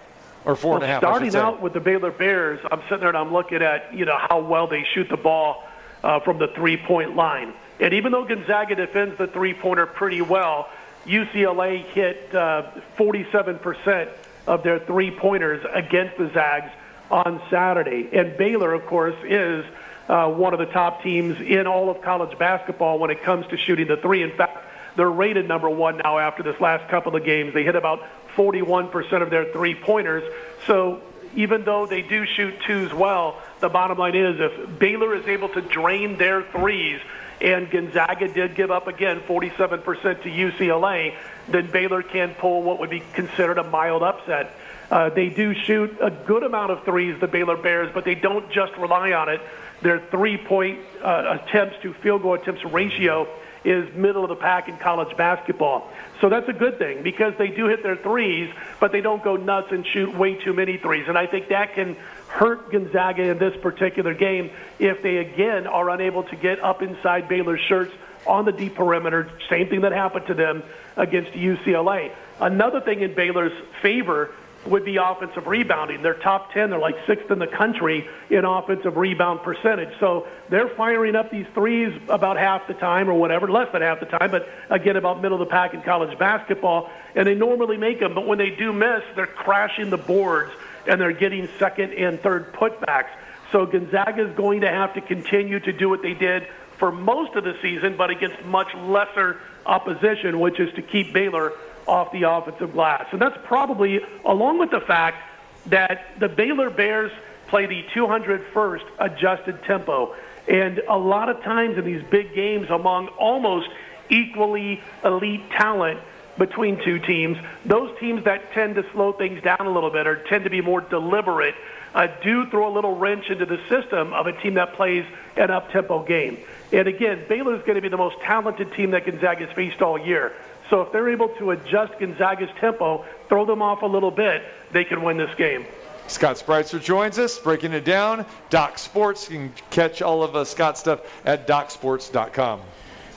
Or four well, and a half. Starting out with the Baylor Bears, I'm sitting there and I'm looking at you know how well they shoot the ball uh, from the three-point line. And even though Gonzaga defends the three-pointer pretty well, UCLA hit uh, 47% of their three pointers against the Zags on Saturday. And Baylor, of course, is uh, one of the top teams in all of college basketball when it comes to shooting the three. In fact, they're rated number one now after this last couple of games. They hit about 41% of their three pointers. So even though they do shoot twos well, the bottom line is if Baylor is able to drain their threes, and Gonzaga did give up again 47% to UCLA, then Baylor can pull what would be considered a mild upset. Uh, they do shoot a good amount of threes, the Baylor Bears, but they don't just rely on it. Their three-point uh, attempts to field goal attempts ratio is middle of the pack in college basketball. So that's a good thing because they do hit their threes, but they don't go nuts and shoot way too many threes. And I think that can hurt Gonzaga in this particular game if they again are unable to get up inside Baylor's shirts on the deep perimeter. Same thing that happened to them against UCLA. Another thing in Baylor's favor would be offensive rebounding. They're top 10. They're like sixth in the country in offensive rebound percentage. So they're firing up these threes about half the time or whatever, less than half the time, but again, about middle of the pack in college basketball. And they normally make them, but when they do miss, they're crashing the boards and they're getting second and third putbacks. So Gonzaga is going to have to continue to do what they did for most of the season, but against much lesser opposition, which is to keep Baylor off the offensive glass. And that's probably, along with the fact that the Baylor Bears play the 201st adjusted tempo. And a lot of times in these big games among almost equally elite talent, between two teams. Those teams that tend to slow things down a little bit or tend to be more deliberate uh, do throw a little wrench into the system of a team that plays an up-tempo game. And again, Baylor is going to be the most talented team that Gonzaga's faced all year. So if they're able to adjust Gonzaga's tempo, throw them off a little bit, they can win this game. Scott Spreitzer joins us, breaking it down. Doc's Sports. You can catch all of uh, Scott's stuff at docsports.com.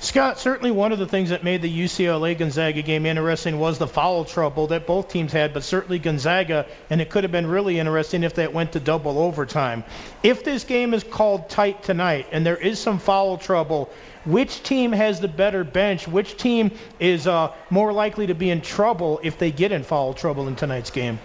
Scott, certainly one of the things that made the UCLA Gonzaga game interesting was the foul trouble that both teams had, but certainly Gonzaga, and it could have been really interesting if that went to double overtime. If this game is called tight tonight and there is some foul trouble, which team has the better bench? Which team is uh, more likely to be in trouble if they get in foul trouble in tonight's game?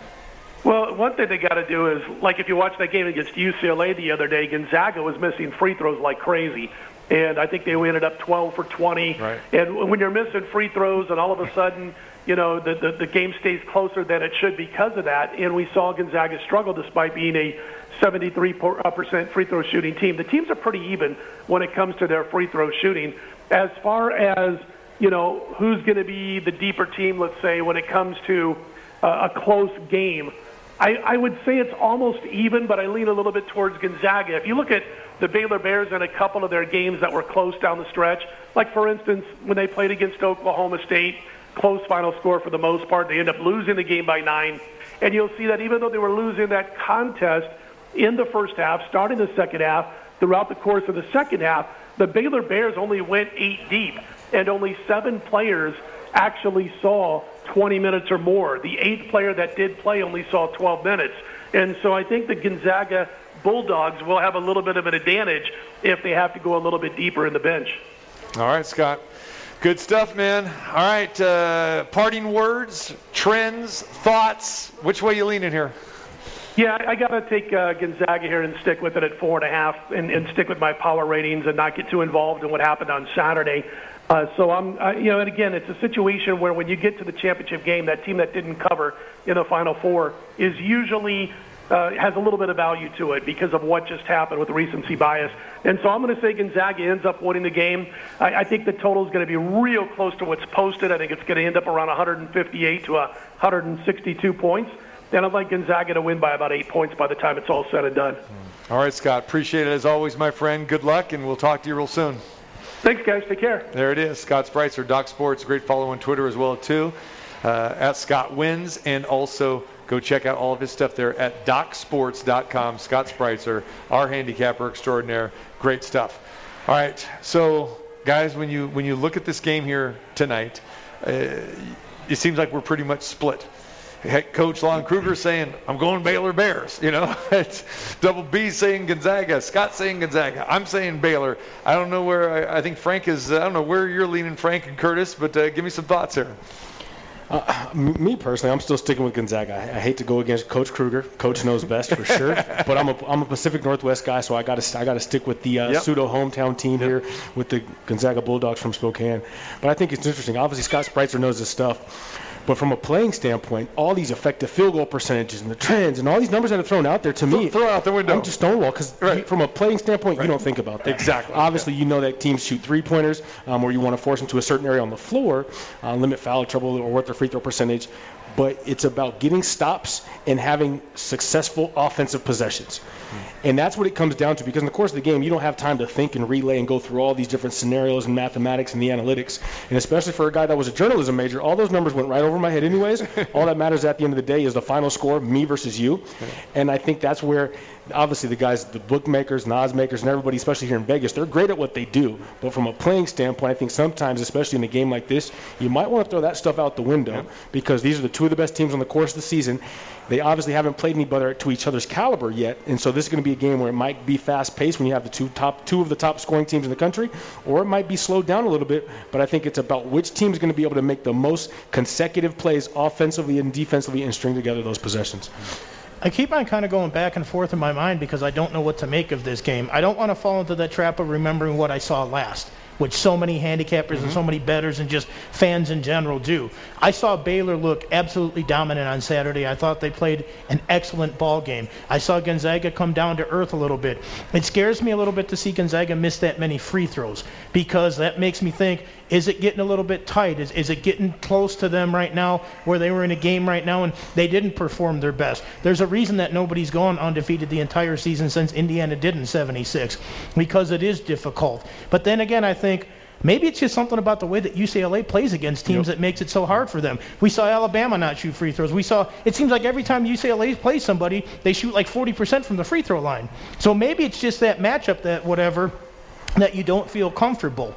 Well, one thing they got to do is, like if you watch that game against UCLA the other day, Gonzaga was missing free throws like crazy and I think they ended up 12 for 20. Right. And when you're missing free throws, and all of a sudden, you know, the, the the game stays closer than it should because of that. And we saw Gonzaga struggle despite being a 73% free throw shooting team. The teams are pretty even when it comes to their free throw shooting. As far as you know, who's going to be the deeper team? Let's say when it comes to uh, a close game. I, I would say it's almost even, but I lean a little bit towards Gonzaga. If you look at the Baylor Bears in a couple of their games that were close down the stretch. Like, for instance, when they played against Oklahoma State, close final score for the most part. They end up losing the game by nine. And you'll see that even though they were losing that contest in the first half, starting the second half, throughout the course of the second half, the Baylor Bears only went eight deep, and only seven players actually saw 20 minutes or more. The eighth player that did play only saw 12 minutes. And so I think the Gonzaga Bulldogs will have a little bit of an advantage if they have to go a little bit deeper in the bench. All right, Scott. Good stuff, man. All right, uh, parting words, trends, thoughts. Which way you leaning here? Yeah, I, got to take uh, Gonzaga here and stick with it at four and a half, and, and stick with my power ratings and not get too involved in what happened on Saturday. Uh, so I'm, uh, you know, and again, it's a situation where when you get to the championship game, that team that didn't cover in the Final Four is usually uh, has a little bit of value to it because of what just happened with recency bias. And so I'm going to say Gonzaga ends up winning the game. I, I think the total is going to be real close to what's posted. I think it's going to end up around 158 to 162 points. And I'd like Gonzaga to win by about eight points by the time it's all said and done. All right, Scott. Appreciate it as always, my friend. Good luck, and we'll talk to you real soon. Thanks, guys. Take care. There it is. Scott Spreitzer, Doc's Sports. Great follow on Twitter as well, too. Uh, at Scott Wins, and also Go check out all of his stuff there at docsports.com. Scott Spreitzer, our handicapper extraordinaire. Great stuff. All right, so guys, when you when you look at this game here tonight, uh, it seems like we're pretty much split. Head coach Lon Kruger saying, I'm going Baylor Bears. You know, it's Double B saying Gonzaga, Scott saying Gonzaga. I'm saying Baylor. I don't know where, I, I think Frank is, I don't know where you're leaning, Frank and Curtis, but uh, give me some thoughts here. Uh, me personally, I'm still sticking with Gonzaga. I, I, hate to go against Coach Kruger. Coach knows best for sure. but I'm a I'm a Pacific Northwest guy, so I got to I got to stick with the uh, yep. pseudo hometown team yep. here with the Gonzaga Bulldogs from Spokane. But I think it's interesting. Obviously, Scott Spreitzer knows his stuff. But from a playing standpoint, all these effective field goal percentages and the trends and all these numbers that are thrown out there to me, throw out the window. I'm just stonewall because right. from a playing standpoint, right. you don't think about that. Exactly. Obviously, yeah. you know that teams shoot three pointers, um, or you want to force them to a certain area on the floor, uh, limit foul trouble or what their free throw percentage but it's about getting stops and having successful offensive possessions. And that's what it comes down to because in the course of the game, you don't have time to think and relay and go through all these different scenarios and mathematics and the analytics. And especially for a guy that was a journalism major, all those numbers went right over my head, anyways. all that matters at the end of the day is the final score, me versus you. And I think that's where obviously the guys, the bookmakers, odds makers, and everybody, especially here in Vegas, they're great at what they do. But from a playing standpoint, I think sometimes, especially in a game like this, you might want to throw that stuff out the window because these are the two of the best teams on the course of the season. They obviously haven't played anybody to each other's caliber yet, and so this is going to be a game where it might be fast-paced when you have the two top two of the top scoring teams in the country, or it might be slowed down a little bit. But I think it's about which team is going to be able to make the most consecutive plays offensively and defensively and string together those possessions. I keep on kind of going back and forth in my mind because I don't know what to make of this game. I don't want to fall into that trap of remembering what I saw last which so many handicappers mm-hmm. and so many bettors and just fans in general do. I saw Baylor look absolutely dominant on Saturday. I thought they played an excellent ball game. I saw Gonzaga come down to earth a little bit. It scares me a little bit to see Gonzaga miss that many free throws because that makes me think is it getting a little bit tight? Is, is it getting close to them right now where they were in a game right now and they didn't perform their best? There's a reason that nobody's gone undefeated the entire season since Indiana did in 76 because it is difficult. But then again, I think Maybe it's just something about the way that UCLA plays against teams that makes it so hard for them. We saw Alabama not shoot free throws. We saw it seems like every time UCLA plays somebody, they shoot like 40% from the free throw line. So maybe it's just that matchup that whatever that you don't feel comfortable.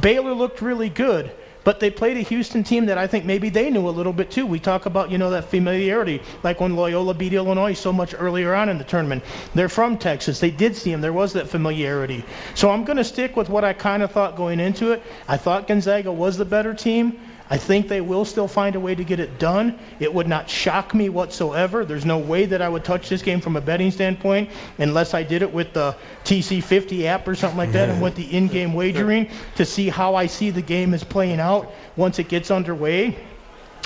Baylor looked really good. But they played a Houston team that I think maybe they knew a little bit too. We talk about, you know, that familiarity, like when Loyola beat Illinois so much earlier on in the tournament. They're from Texas. They did see them. There was that familiarity. So I'm going to stick with what I kind of thought going into it. I thought Gonzaga was the better team. I think they will still find a way to get it done. It would not shock me whatsoever. There's no way that I would touch this game from a betting standpoint unless I did it with the TC50 app or something like that and with the in game wagering to see how I see the game is playing out once it gets underway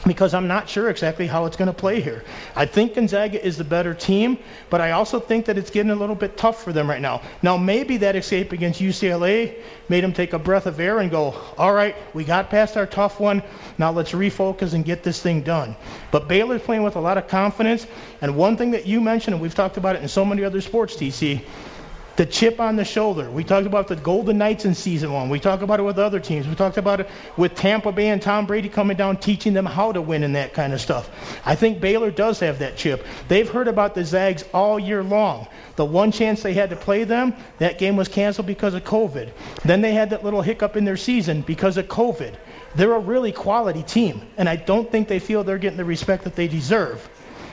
because I'm not sure exactly how it's going to play here. I think Gonzaga is the better team, but I also think that it's getting a little bit tough for them right now. Now, maybe that escape against UCLA made them take a breath of air and go, all right, we got past our tough one. Now let's refocus and get this thing done. But Baylor's playing with a lot of confidence. And one thing that you mentioned, and we've talked about it in so many other sports, TC, the chip on the shoulder. We talked about the Golden Knights in season one. We talked about it with other teams. We talked about it with Tampa Bay and Tom Brady coming down, teaching them how to win and that kind of stuff. I think Baylor does have that chip. They've heard about the Zags all year long. The one chance they had to play them, that game was canceled because of COVID. Then they had that little hiccup in their season because of COVID. They're a really quality team, and I don't think they feel they're getting the respect that they deserve.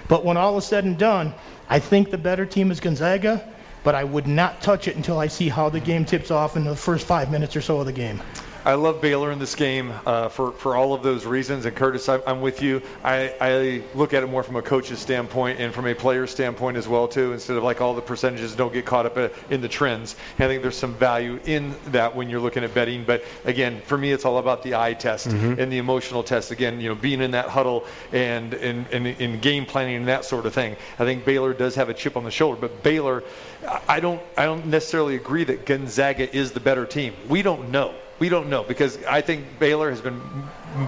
But when all is said and done, I think the better team is Gonzaga but I would not touch it until I see how the game tips off in the first five minutes or so of the game. I love Baylor in this game uh, for, for all of those reasons. And Curtis, I, I'm with you. I, I look at it more from a coach's standpoint and from a player's standpoint as well too. Instead of like all the percentages, don't get caught up uh, in the trends. And I think there's some value in that when you're looking at betting. But again, for me, it's all about the eye test Mm-hmm. and the emotional test. Again, you know, being in that huddle and in and, in game planning and that sort of thing. I think Baylor does have a chip on the shoulder, but Baylor, I don't I don't necessarily agree that Gonzaga is the better team. We don't know. We don't know because I think Baylor has been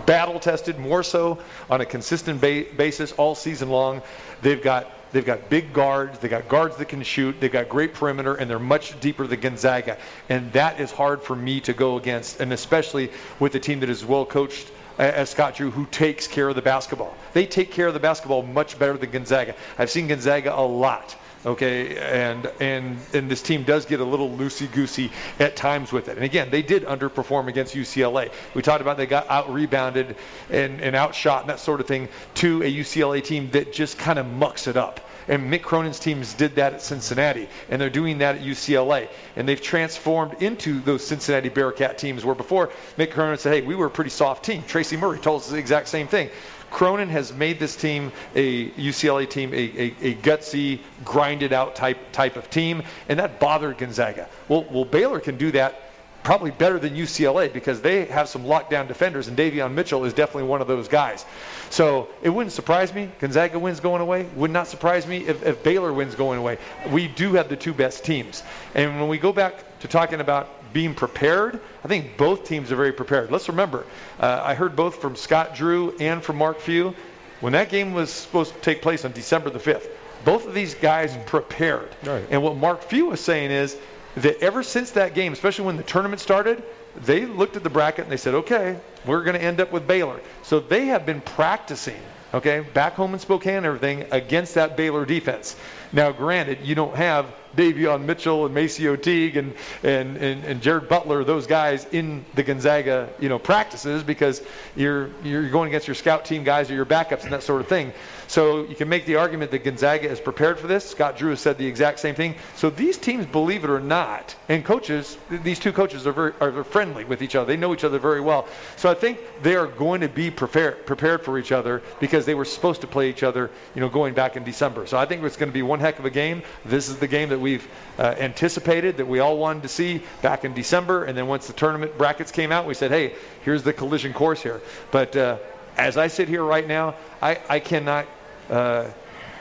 battle tested more so on a consistent ba- basis all season long. They've got they've got big guards, They've got guards that can shoot, they've got great perimeter, and they're much deeper than Gonzaga, and that is hard for me to go against, and especially with a team that is well coached as Scott Drew, who takes care of the basketball. They take care of the basketball much better than Gonzaga. I've seen Gonzaga a lot okay and and and this team does get a little loosey goosey at times with it and again they did underperform against ucla we talked about they got out rebounded and, and outshot and that sort of thing to a ucla team that just kind of mucks it up and Mick Cronin's teams did that at Cincinnati, and they're doing that at UCLA. And they've transformed into those Cincinnati Bearcat teams where before Mick Cronin said, hey, we were a pretty soft team. Tracy Murray told us the exact same thing. Cronin has made this team, a UCLA team, a, a, a, gutsy, grinded out type type of team, and that bothered Gonzaga. Well, well, Baylor can do that probably better than UCLA because they have some lockdown defenders, and Davion Mitchell is definitely one of those guys. So it wouldn't surprise me. Gonzaga wins going away. Would not surprise me if, if Baylor wins going away. We do have the two best teams, and when we go back to talking about being prepared, I think both teams are very prepared. Let's remember, uh, I heard both from Scott Drew and from Mark Few when that game was supposed to take place on December the 5th. Both of these guys prepared. Right. And what Mark Few was saying is that ever since that game, especially when the tournament started, they looked at the bracket and they said, okay, we're going to end up with Baylor. So they have been practicing, okay, back home in Spokane and everything against that Baylor defense. Now, granted, you don't have Davion Mitchell and Macio Teague and, and, and, and, Jared Butler, those guys in the Gonzaga, you know, practices because you're, you're going against your scout team guys or your backups and that sort of thing. So you can make the argument that Gonzaga is prepared for this. Scott Drew has said the exact same thing. So these teams, believe it or not, and coaches, these two coaches are very are friendly with each other. They know each other very well. So I think they are going to be prepared prepared for each other because they were supposed to play each other, you know, going back in December. So I think it's going to be one heck of a game. This is the game that we've uh, anticipated, that we all wanted to see back in December. And then once the tournament brackets came out, we said, hey, here's the collision course here. But uh, as I sit here right now, I, I cannot uh,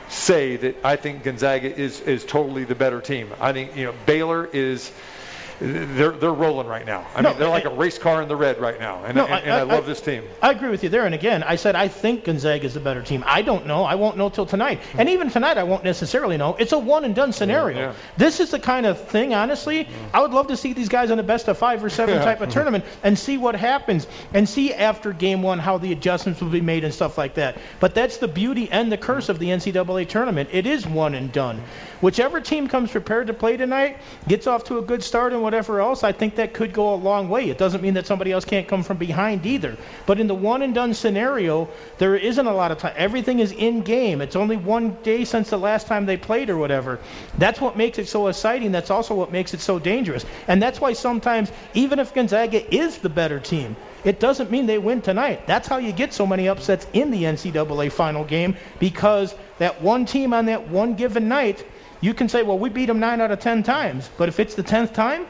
say that I think Gonzaga is is totally the better team. I think you know Baylor is they're they're rolling right now. I No, mean, they're like I- a race car in the red right now, and, No, and, and I, love this team. I agree with you there. And again, I said I think Gonzaga is the better team. I don't know. I won't know till tonight. Hmm. And even tonight, I won't necessarily know. It's a one and done scenario. Yeah. This is the kind of thing, honestly, hmm. I would love to see these guys on the best of five or seven type of tournament and see what happens and see after game one how the adjustments will be made and stuff like that. But that's the beauty and the curse of the NCAA tournament. It is one and done. Whichever team comes prepared to play tonight gets off to a good start and whatever else, I think that could go a long way. It doesn't mean that somebody else can't come from behind either. But in the one and done scenario, there isn't a lot of time. Everything is in game. It's only one day since the last time they played or whatever. That's what makes it so exciting. That's also what makes it so dangerous. And that's why sometimes, even if Gonzaga is the better team, it doesn't mean they win tonight. That's how you get so many upsets in the NCAA final game because that one team on that one given night, you can say, well, we beat them nine out of 10 times. But if it's the 10th time,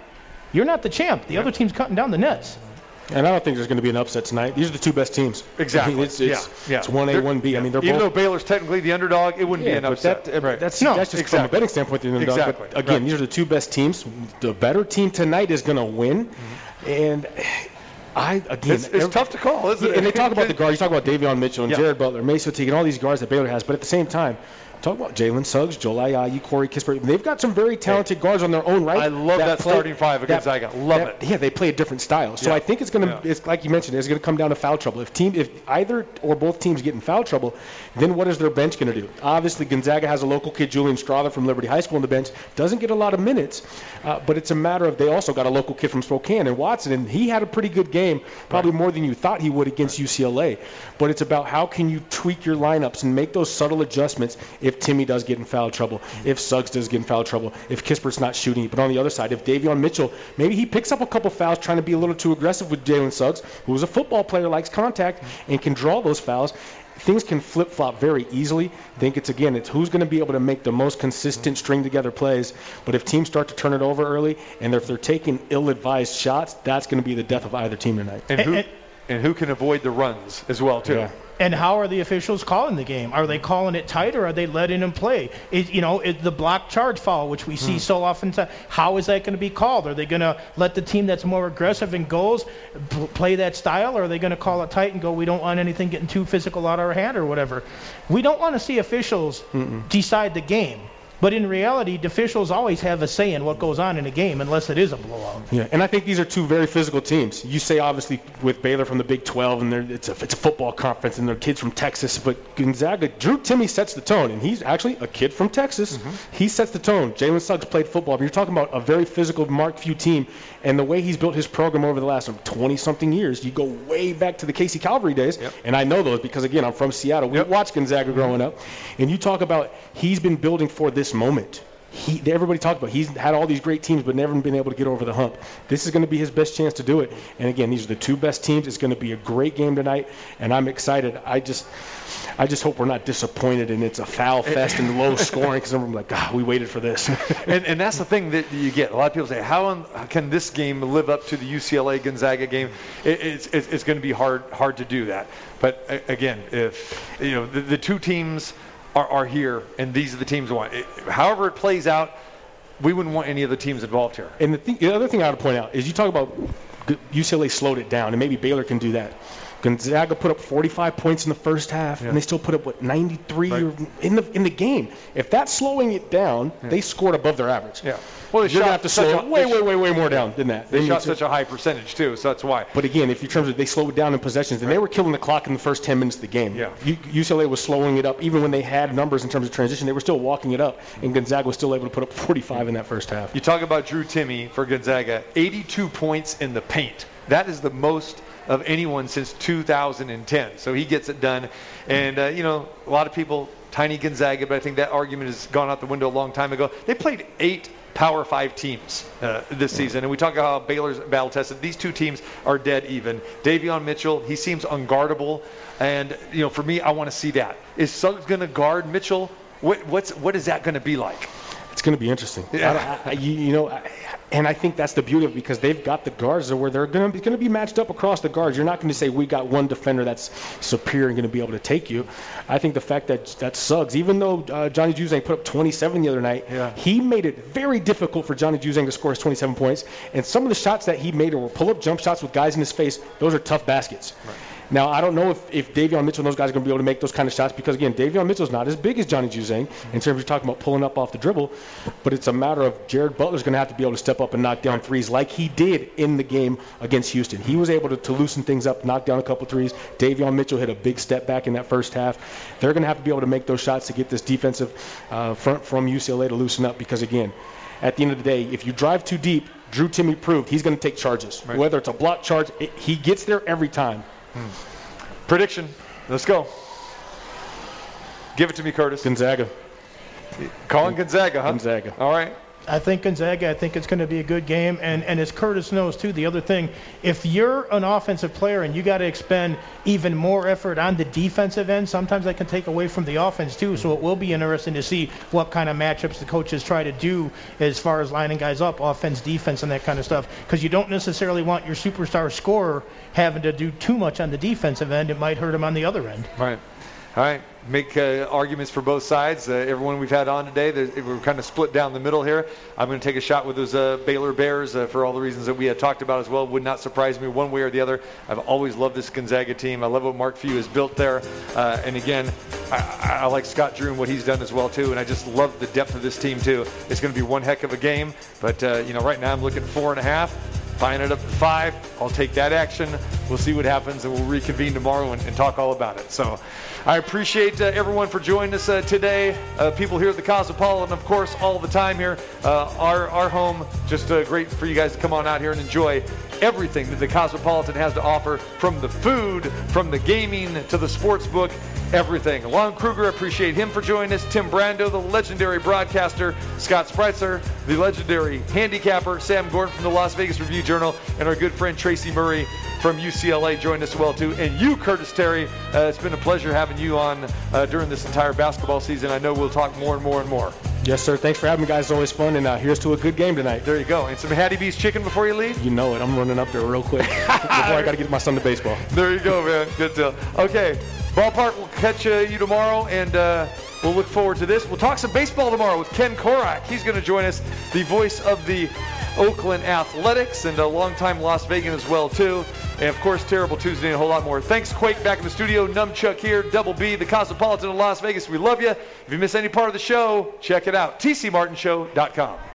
you're not the champ. The other team's cutting down the nets. And I don't think there's going to be an upset tonight. These are the two best teams. Exactly. I mean, it's, it's, yeah, yeah. it's 1A, They're- 1B. I mean, they're Even though. Baylor's technically the underdog, it wouldn't yeah, be an but upset. that, right. that's, No, that's just from a betting standpoint. The underdog. Exactly, But again, right. these are the two best teams. The better team tonight is going to win. And I, again, Mm-hmm. It's, it's every- tough to call, isn't Yeah, it? and they talk about the guards. You talk about Davion Mitchell and Yeah. Jared Butler, Macio Teague, and all these guards that Baylor has. But at the same time, talk about Jalen Suggs, Joel Ayayi, Corey Kispert. They've got some very talented guards on their own right. I love that starting five at Gonzaga. Love that- it. Yeah, they play a different style. So Yeah. I think it's going to, Yeah. it's like you mentioned, it's going to come down to foul trouble. If team, if either or both teams get in foul trouble, then what is their bench going to do? Obviously, Gonzaga has a local kid, Julian Strawther from Liberty High School on the bench. Doesn't get a lot of minutes, uh, but it's a matter of they also got a local kid from Spokane Anton Watson, and he had a pretty good game, probably more than you thought he would against UCLA. But it's about how can you tweak your lineups and make those subtle adjustments if Timme does get in foul trouble, if Suggs does get in foul trouble, if Kispert's not shooting. But on the other side, if Davion Mitchell, maybe he picks up a couple fouls trying to be a little too aggressive with Jalen Suggs, who's a football player, likes contact, and can draw those fouls. Things can flip flop very easily. I think it's again, it's who's going to be able to make the most consistent string together plays. But if teams start to turn it over early, and if they're taking ill-advised shots, that's going to be the death of either team tonight. and who and- and who can avoid the runs as well too. Yeah. And how are the officials calling the game? Are they calling it tight or are they letting him play? Is, you know, is the block charge foul, which we see hmm. so often, how is that going to be called? Are they going to let the team that's more aggressive and goals p- play that style, or are they going to call it tight and go, we don't want anything getting too physical out of our hand or whatever? We don't want to see officials decide the game. But in reality, officials always have a say in what goes on in a game unless it is a blowout. Yeah, and I think these are two very physical teams. You say obviously with Baylor from the Big 12, and it's a it's a football conference, and they're kids from Texas. But Gonzaga, Drew Timme sets the tone, and he's actually a kid from Texas. Mm-hmm. He sets the tone. Jalen Suggs played football. But you're talking about a very physical Mark Few team, and the way he's built his program over the last 20 something years. You go way back to the Casey Calvary days, and I know those because again I'm from Seattle. We watched Gonzaga growing up, and you talk about he's been building for this moment. He, everybody talked about he's had all these great teams but never been able to get over the hump. This is going to be his best chance to do it. And again, these are the two best teams. It's going to be a great game tonight, and I'm excited. I just, I just hope we're not disappointed and it's a foul fest and low scoring because I'm like, God, we waited for this. and, and that's the thing that you get. A lot of people say, how, on, can this game live up to the UCLA Gonzaga game? It, it's it's, it's going to be hard hard to do that. But again, if you know the, the two teams are, are here, and these are the teams we want. It, however it plays out, we wouldn't want any of the teams involved here. And the, thing, the other thing I want to point out is you talk about UCLA slowed it down, and maybe Baylor can do that. Gonzaga put up 45 points in the first half, and they still put up what 93 or in the in the game. If that's slowing it down, they scored above their average. Yeah. Well, they You're shot to slow a- way, they way, way, way more down than that. They need shot such a high percentage too, so that's why. But again, if you terms of they slowed it down in possessions, and they were killing the clock in the first 10 minutes of the game. Yeah. U- UCLA was slowing it up, even when they had numbers in terms of transition. They were still walking it up, and Gonzaga was still able to put up 45 in that first half. You talk about Drew Timme for Gonzaga, 82 points in the paint. That is the most of anyone since 2010. So he gets it done. And, uh, you know, a lot of people, tiny Gonzaga, but I think that argument has gone out the window a long time ago. They played eight Power Five teams uh, this season. And we talk about how Baylor's battle tested. These two teams are dead even. Davion Mitchell, he seems unguardable. And, you know, for me, I want to see that. Is Suggs going to guard Mitchell? What, what's, what is that going to be like? It's going to be interesting. Yeah. I, I, you, you know, I, and I think that's the beauty of it because they've got the guards where they're going to be going to be matched up across the guards. You're not going to say we got one defender that's superior and going to be able to take you. I think the fact that that Suggs, even though uh, Johnny Juzang put up 27 the other night, Yeah. he made it very difficult for Johnny Juzang to score his 27 points. And some of the shots that he made were pull-up jump shots with guys in his face. Those are tough baskets. Now, I don't know if, if Davion Mitchell and those guys are going to be able to make those kind of shots because, again, Davion Mitchell's not as big as Johnny Juzang in terms of talking about pulling up off the dribble, but it's a matter of Jared Butler's going to have to be able to step up and knock down threes like he did in the game against Houston. He was able to, to loosen things up, knock down a couple threes. Davion Mitchell hit a big step back in that first half. They're going to have to be able to make those shots to get this defensive uh, front from UCLA to loosen up because, again, at the end of the day, if you drive too deep, Drew Timme proved he's going to take charges. Whether it's a block charge, it, he gets there every time. Prediction. Let's go. Give it to me, Curtis. Gonzaga. Calling Gonzaga, huh? Gonzaga. All right. I think Gonzaga, I think it's going to be a good game. And, and as Curtis knows, too, the other thing, if you're an offensive player and you got to expend even more effort on the defensive end, sometimes that can take away from the offense, too. So it will be interesting to see what kind of matchups the coaches try to do as far as lining guys up, offense, defense, and that kind of stuff. Because you don't necessarily want your superstar scorer having to do too much on the defensive end. It might hurt him on the other end. Right. All right. Make uh, arguments for both sides. Uh, everyone we've had on today, we're kind of split down the middle here. I'm going to take a shot with those uh, Baylor Bears uh, for all the reasons that we had talked about as well. Would not surprise me one way or the other. I've always loved this Gonzaga team. I love what Mark Few has built there. Uh, and again, I, I like Scott Drew and what he's done as well too. And I just love the depth of this team too. It's going to be one heck of a game. But uh, you know, right now I'm looking four and a half. Buying it up to five. I'll take that action. We'll see what happens, and we'll reconvene tomorrow and, and talk all about it. So, I appreciate uh, everyone for joining us uh, today. Uh, people here at the Cosmopolitan, of course, all the time here. Uh, our our home. Just uh, great for you guys to come on out here and enjoy everything that the Cosmopolitan has to offer, from the food, from the gaming to the sports book everything. Lon Kruger, appreciate him for joining us. Tim Brando, the legendary broadcaster. Scott Spreitzer, the legendary handicapper. Sam Gordon from the Las Vegas Review Journal. And our good friend Tracy Murray from UCLA joined us as well, too. And you, Curtis Terry, uh, it's been a pleasure having you on uh, during this entire basketball season. I know we'll talk more and more and more. Yes, sir. Thanks for having me, guys. It's always fun. And uh, here's to a good game tonight. There you go. And some Hattie B's chicken before you leave? You know it. I'm running up there real quick before I got to get my son to baseball. There you go, man. Good deal. Okay, ballpark. We'll catch uh, you tomorrow, and uh, we'll look forward to this. We'll talk some baseball tomorrow with Ken Korach. He's going to join us, the voice of the Oakland Athletics, and a longtime Las Vegas as well too. And of course, Terrible Tuesday and a whole lot more. Thanks, Quake, back in the studio. Numchuck here, Double B, the Cosmopolitan of Las Vegas. We love you. If you miss any part of the show, check it out. TCMartinshow.com.